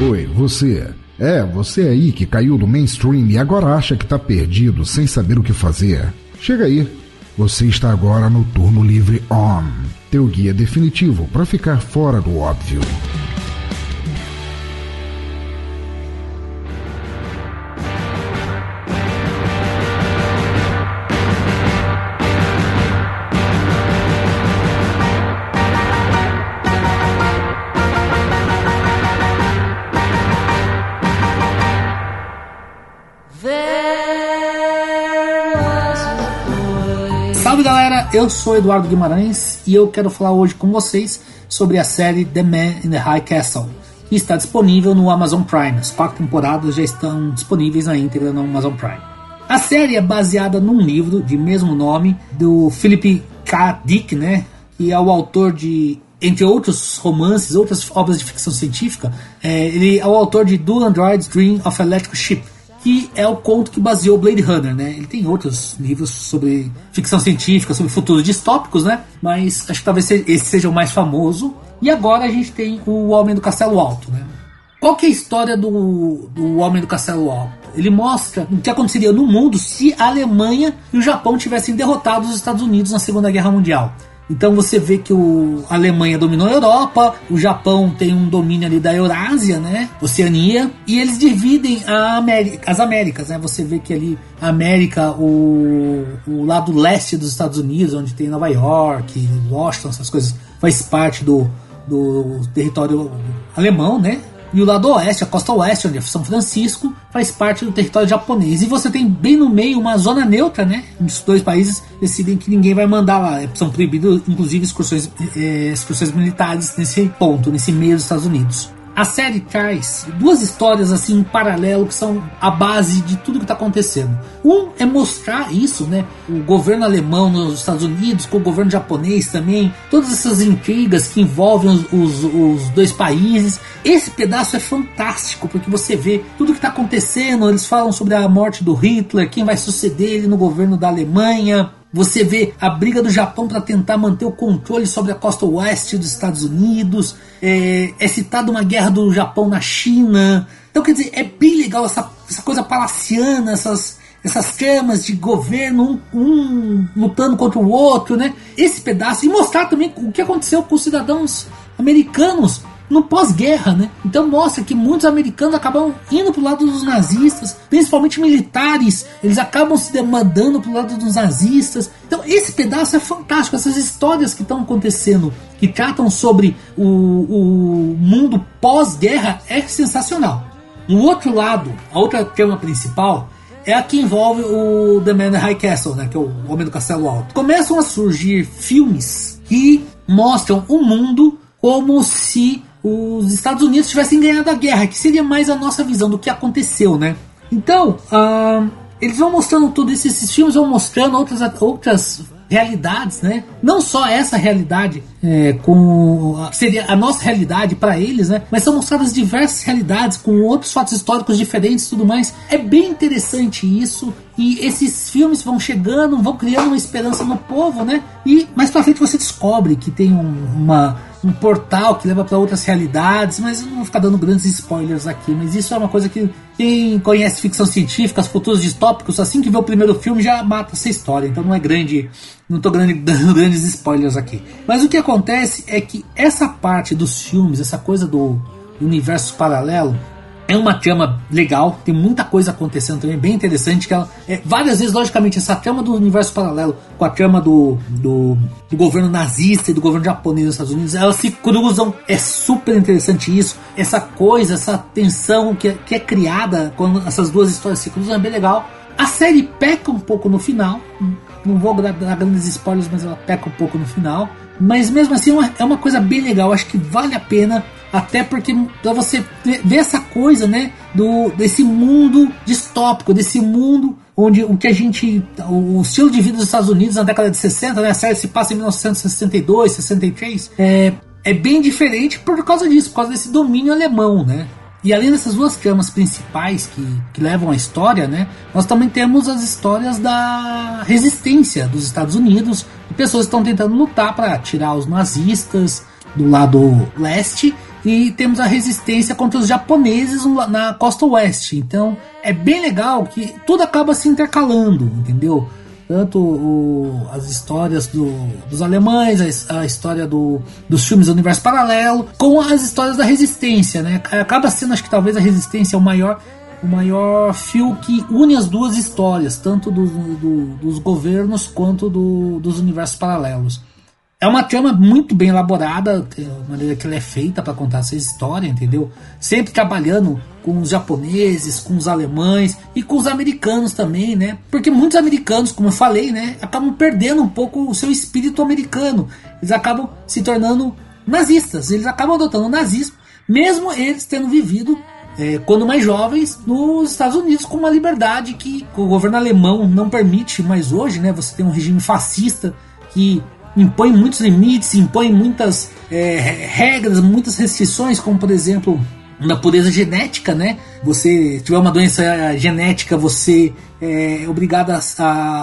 Oi, você. É, você aí que caiu do mainstream e agora acha que tá perdido sem saber o que fazer. Chega aí. Você está agora no Turno Livre On, teu guia definitivo para ficar fora do óbvio. Eu sou Eduardo Guimarães e eu quero falar hoje com vocês sobre a série The Man in the High Castle, que está disponível no Amazon Prime. As quatro temporadas já estão disponíveis na íntegra no Amazon Prime. A série é baseada num livro de mesmo nome do Philip K. Dick, né, que é o autor de entre outros romances, outras obras de ficção científica, é, ele é o autor de Do Android's Dream of Electric Ship, que é o conto que baseou Blade Runner, né? Ele tem outros livros sobre ficção científica, sobre futuros distópicos, né? Mas acho que talvez esse seja o mais famoso. E agora a gente tem o Homem do Castelo Alto, né? Qual que é a história do, do Homem do Castelo Alto? Ele mostra o que aconteceria no mundo se a Alemanha e o Japão tivessem derrotado os Estados Unidos na Segunda Guerra Mundial. Então você vê que o, a Alemanha dominou a Europa, o Japão tem um domínio ali da Eurásia, né? Oceania, e eles dividem América, as Américas, né? Você vê que ali a América, o, o lado leste dos Estados Unidos, onde tem Nova York, Washington, essas coisas, faz parte do, do território alemão, né? E o lado oeste, a costa oeste, onde é São Francisco, faz parte do território japonês. E você tem bem no meio uma zona neutra, né? Os dois países decidem que ninguém vai mandar lá. São proibidos, inclusive, excursões, é, excursões militares nesse ponto, nesse meio dos Estados Unidos a série traz duas histórias assim em paralelo que são a base de tudo que está acontecendo. Um é mostrar isso, né? O governo alemão nos Estados Unidos, com o governo japonês também, todas essas intrigas que envolvem os, os, os dois países. Esse pedaço é fantástico porque você vê tudo que está acontecendo. Eles falam sobre a morte do Hitler, quem vai suceder ele no governo da Alemanha você vê a briga do Japão para tentar manter o controle sobre a costa oeste dos Estados Unidos. É, é citada uma guerra do Japão na China. Então, quer dizer, é bem legal essa, essa coisa palaciana, essas, essas tramas de governo, um, um, lutando contra o outro, né? Esse pedaço. E mostrar também o que aconteceu com os cidadãos americanos no pós-guerra, né? Então mostra que muitos americanos acabam indo pro lado dos nazistas, principalmente militares, eles acabam se demandando pro lado dos nazistas. Então esse pedaço é fantástico, essas histórias que estão acontecendo, que tratam sobre o, o mundo pós-guerra, é sensacional. No outro lado, a outra tema principal é a que envolve o The Man in High Castle, né, que é o Homem do Castelo Alto. Começam a surgir filmes que mostram o mundo como se os Estados Unidos tivessem ganhado a guerra, que seria mais a nossa visão do que aconteceu, né? Então, uh, eles vão mostrando tudo isso, esses filmes vão mostrando outras, outras realidades, né? Não só essa realidade é, com seria a nossa realidade para eles, né? Mas são mostradas diversas realidades com outros fatos históricos diferentes, e tudo mais. É bem interessante isso e esses filmes vão chegando, vão criando uma esperança no povo, né? E mais para frente você descobre que tem um, uma um portal que leva para outras realidades, mas não vou ficar dando grandes spoilers aqui, mas isso é uma coisa que quem conhece ficção científica, futuros distópicos, assim que vê o primeiro filme já mata essa história, então não é grande, não grande, dando grandes spoilers aqui. Mas o que acontece é que essa parte dos filmes, essa coisa do universo paralelo, é uma trama legal, tem muita coisa acontecendo também, bem interessante. Que ela, é, várias vezes, logicamente, essa trama do universo paralelo com a trama do, do, do, governo nazista e do governo japonês nos Estados Unidos, elas se cruzam. É super interessante isso. Essa coisa, essa tensão que, que é criada quando essas duas histórias se cruzam é bem legal. A série peca um pouco no final. Não vou dar, dar grandes spoilers, mas ela peca um pouco no final. Mas mesmo assim é uma, é uma coisa bem legal. Acho que vale a pena até porque para você ver essa coisa, né, do desse mundo distópico, desse mundo onde o que a gente o estilo de vida dos Estados Unidos na década de 60, né, a série se passa em 1962, 63, é é bem diferente por causa disso, por causa desse domínio alemão, né? E além dessas duas tramas principais que, que levam a história, né, nós também temos as histórias da resistência dos Estados Unidos, pessoas que estão tentando lutar para tirar os nazistas do lado leste e temos a resistência contra os japoneses na costa oeste. Então é bem legal que tudo acaba se intercalando, entendeu? Tanto o, as histórias do, dos alemães, a, a história do, dos filmes do universo paralelo, com as histórias da resistência, né? Acaba sendo, acho que talvez a resistência o maior o maior fio que une as duas histórias, tanto do, do, dos governos quanto do, dos universos paralelos. É uma trama muito bem elaborada, a maneira que ela é feita para contar essa história, entendeu? Sempre trabalhando com os japoneses, com os alemães e com os americanos também, né? Porque muitos americanos, como eu falei, né, acabam perdendo um pouco o seu espírito americano. Eles acabam se tornando nazistas, eles acabam adotando o nazismo, mesmo eles tendo vivido é, quando mais jovens, nos Estados Unidos, com uma liberdade que o governo alemão não permite mais hoje, né? Você tem um regime fascista que impõe muitos limites, impõe muitas é, regras, muitas restrições, como por exemplo na pureza genética, né? Você tiver uma doença genética, você é obrigado a,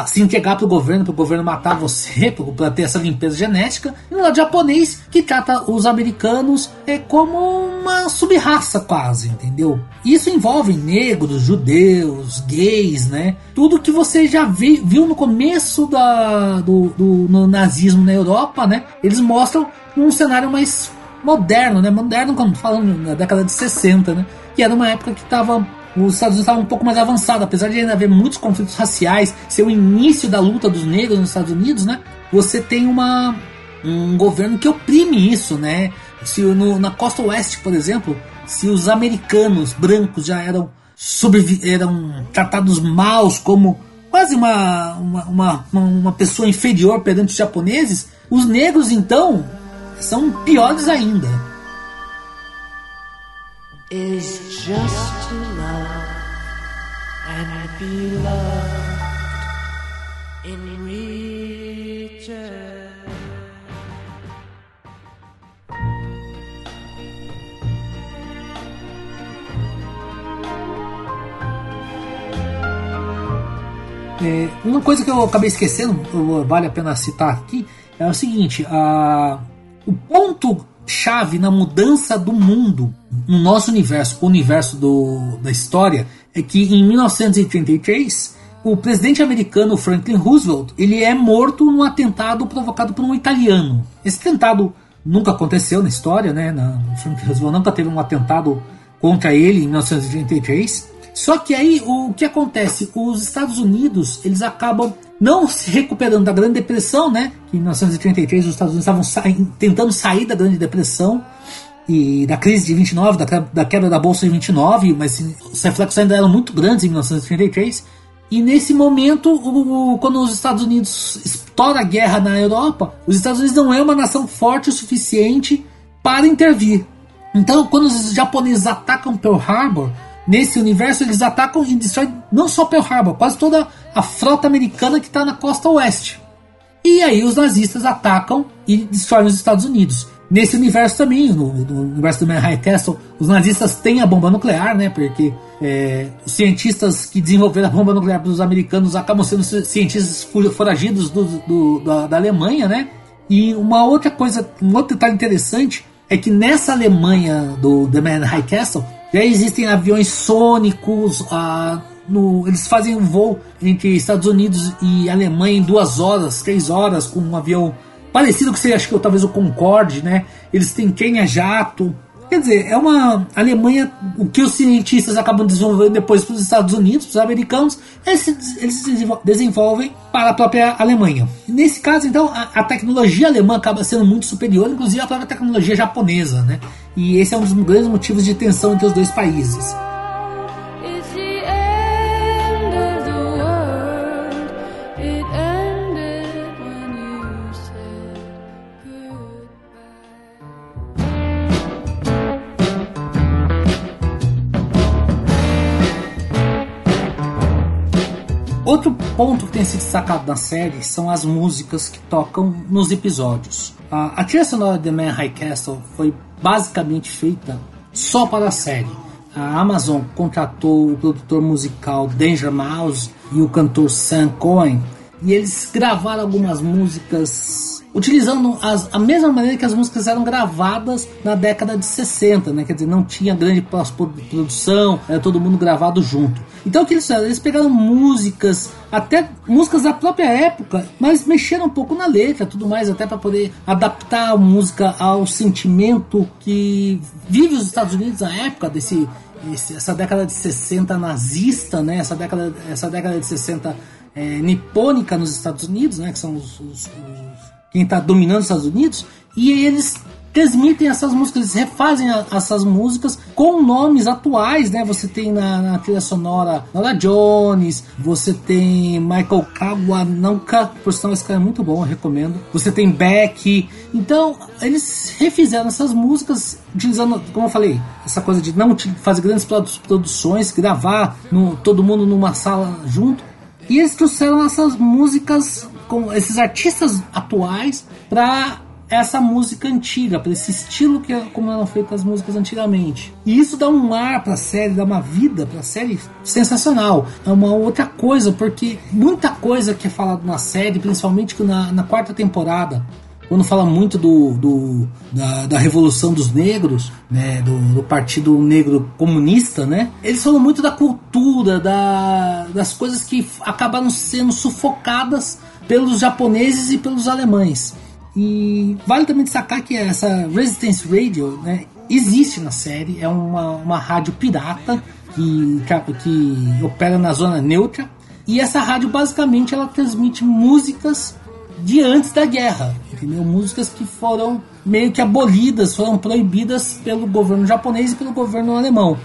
a se entregar para o governo, para o governo matar você, para ter essa limpeza genética. E no lado japonês, que trata os americanos é, como uma subraça quase, entendeu? Isso envolve negros, judeus, gays, né? Tudo que você já vi, viu no começo da, do, do nazismo na Europa, né? Eles mostram um cenário mais moderno, né? Moderno, como falando na década de 60, né? Que era uma época que estava os Estados Unidos estavam um pouco mais avançados, apesar de ainda haver muitos conflitos raciais, ser o início da luta dos negros nos Estados Unidos, né? Você tem uma um governo que oprime isso, né? Se no, na costa oeste, por exemplo, se os americanos brancos já eram eram tratados maus como quase uma, uma, uma, uma pessoa inferior perante os japoneses, os negros então são piores ainda. Just to love and be loved É, uma coisa que eu acabei esquecendo, vale a pena citar aqui, é o seguinte: a o ponto chave na mudança do mundo no nosso universo, o universo do, da história, é que em 1933 o presidente americano Franklin Roosevelt ele é morto num atentado provocado por um italiano. Esse atentado nunca aconteceu na história, né? Na, Franklin Roosevelt nunca teve um atentado contra ele em 1933. Só que aí o que acontece? Os Estados Unidos eles acabam não se recuperando da Grande Depressão, né? Que em 1933 os Estados Unidos estavam tentando sair da Grande Depressão e da crise de 29, da, da queda da bolsa de 29, mas os reflexos ainda eram muito grandes em 1933. E nesse momento, o, o, quando os Estados Unidos estoura a guerra na Europa, os Estados Unidos não é uma nação forte o suficiente para intervir. Então, quando os japoneses atacam Pearl Harbor, nesse universo eles atacam e destroem não só Pearl Harbor, quase toda a frota americana que está na costa oeste. E aí os nazistas atacam e destroem os Estados Unidos. Nesse universo também, no, no universo do Manhattan Castle, os nazistas têm a bomba nuclear, né? Porque é, os cientistas que desenvolveram a bomba nuclear para os americanos acabam sendo cientistas foragidos do, do, da, da Alemanha, né? E uma outra coisa, um outro detalhe interessante é que nessa Alemanha do The Man High Castle já existem aviões sônicos, ah, no, eles fazem um voo entre Estados Unidos e Alemanha em duas horas, três horas, com um avião parecido que seria, acho que talvez o Concorde, né? Eles têm trem a jato. Quer dizer, é uma Alemanha, o que os cientistas acabam desenvolvendo depois para os Estados Unidos, para os americanos, eles, eles desenvolvem para a própria Alemanha. Nesse caso, então, a, a, tecnologia alemã acaba sendo muito superior, inclusive à própria tecnologia japonesa, né? E esse é um dos grandes motivos de tensão entre os dois países. Tem sido destacado na série são as músicas que tocam nos episódios. A, a trilha sonora de Man High Castle foi basicamente feita só para a série. A Amazon contratou o produtor musical Danger Mouse e o cantor Sam Cohen e eles gravaram algumas músicas utilizando as, a mesma maneira que as músicas eram gravadas na década de 60, né? Quer dizer, não tinha grande pós-produção, era todo mundo gravado junto. Então o que eles fizeram? Eles pegaram músicas, até músicas da própria época, mas mexeram um pouco na letra, tudo mais, até para poder adaptar a música ao sentimento que vive os Estados Unidos na época desse essa década de 60 nazista, né? Essa década, essa década de 60 é, nipônica nos Estados Unidos, né? Que são os, os, os quem está dominando os Estados Unidos, e eles transmitem essas músicas, eles refazem a, essas músicas com nomes atuais, né? Você tem na, na trilha sonora Nora Jones, você tem Michael Kawananka, por sinal esse cara é muito bom, eu recomendo. Você tem Beck. Então, eles refizeram essas músicas utilizando, como eu falei, essa coisa de não fazer grandes produções, gravar no, todo mundo numa sala junto. E eles trouxeram essas músicas com esses artistas atuais para essa música antiga, para esse estilo que é como eram feitas as músicas antigamente. E isso dá um ar para a série, dá uma vida para a série sensacional. É uma outra coisa, porque muita coisa que é falado na série, principalmente na, na quarta temporada, quando fala muito do, do da, da, revolução dos negros, né, do, do, partido negro comunista, né, eles falam muito da cultura, da, das coisas que acabaram sendo sufocadas pelos japoneses e pelos alemães. E vale também destacar que essa Resistance Radio né, existe na série, é uma, uma rádio pirata que, que, opera na zona neutra. E essa rádio basicamente ela transmite músicas de antes da guerra, entendeu? Músicas que foram meio que abolidas, foram proibidas pelo governo japonês e pelo governo alemão.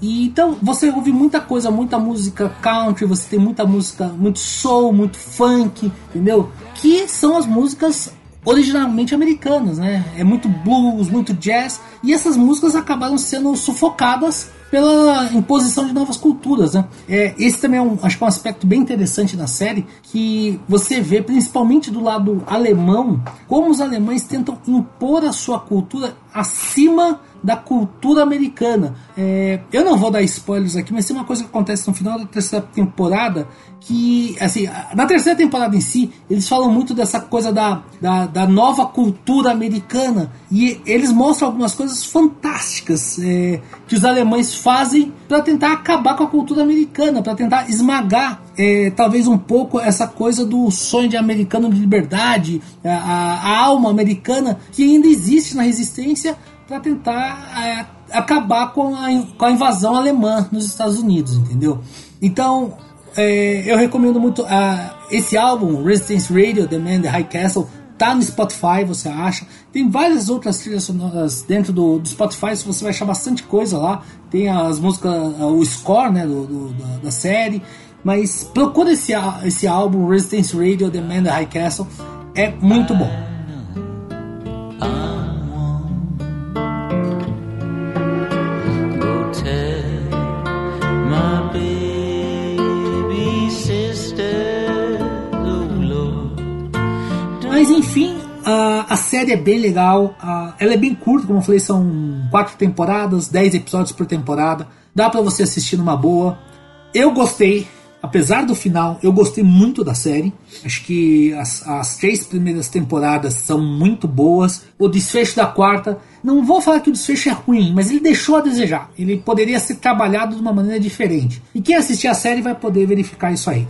E então você ouve muita coisa, muita música country, você tem muita música, muito soul, muito funk, entendeu? Que são as músicas originalmente americanas, né? É muito blues, muito jazz, e essas músicas acabaram sendo sufocadas pela imposição de novas culturas, né? É, esse também é um, acho que é um aspecto bem interessante na série, que você vê principalmente do lado alemão, como os alemães tentam impor a sua cultura acima da cultura americana. É, eu não vou dar spoilers aqui, mas tem uma coisa que acontece no final da terceira temporada que, assim, na terceira temporada em si, eles falam muito dessa coisa da, da, da nova cultura americana e eles mostram algumas coisas fantásticas é, que os alemães fazem para tentar acabar com a cultura americana, para tentar esmagar é, talvez um pouco essa coisa do sonho de americano de liberdade, a, a, a alma americana que ainda existe na resistência para tentar é, acabar com a, com a invasão alemã nos Estados Unidos, entendeu? Então, é, eu recomendo muito uh, esse álbum, Resistance Radio, The Man, The High Castle, tá no Spotify, você acha. Tem várias outras trilhas sonoras dentro do, do Spotify, você vai achar bastante coisa lá. Tem as músicas, uh, o score né, do, do da, da, série. Mas procura esse, esse álbum, Resistance Radio, The Man, The High Castle. É muito bom. Série é bem legal. Ela é bem curta, como eu falei, são quatro temporadas, dez episódios por temporada. Dá para você assistir numa boa. Eu gostei, apesar do final, eu gostei muito da série. Acho que as, as três primeiras temporadas são muito boas. O desfecho da quarta, não vou falar que o desfecho é ruim, mas ele deixou a desejar. Ele poderia ser trabalhado de uma maneira diferente. E quem assistir a série vai poder verificar isso aí.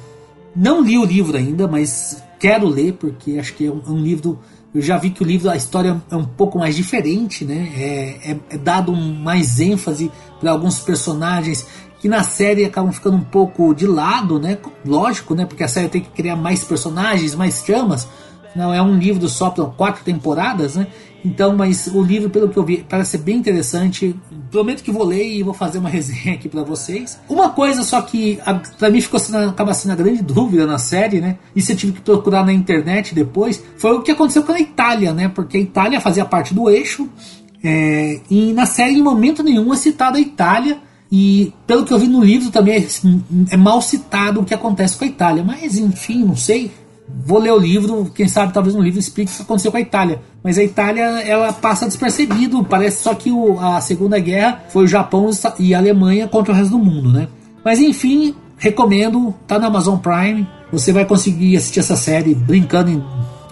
Não li o livro ainda, mas quero ler, porque acho que é um, é um, livro. Eu já vi que o livro, a história é um pouco mais diferente, né? É, é, é dado mais ênfase para alguns personagens que na série acabam ficando um pouco de lado, né? Lógico, né? Porque a série tem que criar mais personagens, mais tramas. Não é um livro só para quatro temporadas, né? Então, mas o livro, pelo que eu vi, parece ser bem interessante. Prometo que vou ler e vou fazer uma resenha aqui para vocês. Uma coisa só que para mim ficou sendo, acaba sendo a grande dúvida na série, né? Isso eu tive que procurar na internet depois. Foi o que aconteceu com a Itália, né? Porque a Itália fazia parte do eixo. É, e na série, em momento nenhum, é citada a Itália. E pelo que eu vi no livro também é, é mal citado o que acontece com a Itália. Mas enfim, não sei vou ler o livro, quem sabe talvez no livro explique o que aconteceu com a Itália. Mas a Itália ela passa despercebido, parece só que o, a Segunda Guerra foi o Japão e a Alemanha contra o resto do mundo, né? Mas enfim, recomendo, tá no Amazon Prime, Você vai conseguir assistir essa série brincando em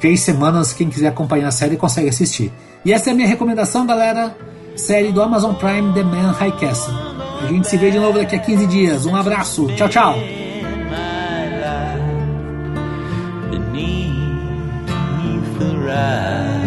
três semanas. Quem quiser acompanhar a série consegue assistir. E essa é a minha recomendação, galera. Série do Amazon Prime The Man High Castle. A gente se vê de novo daqui a 15 dias. Um abraço. Tchau, tchau. Beneath the rise.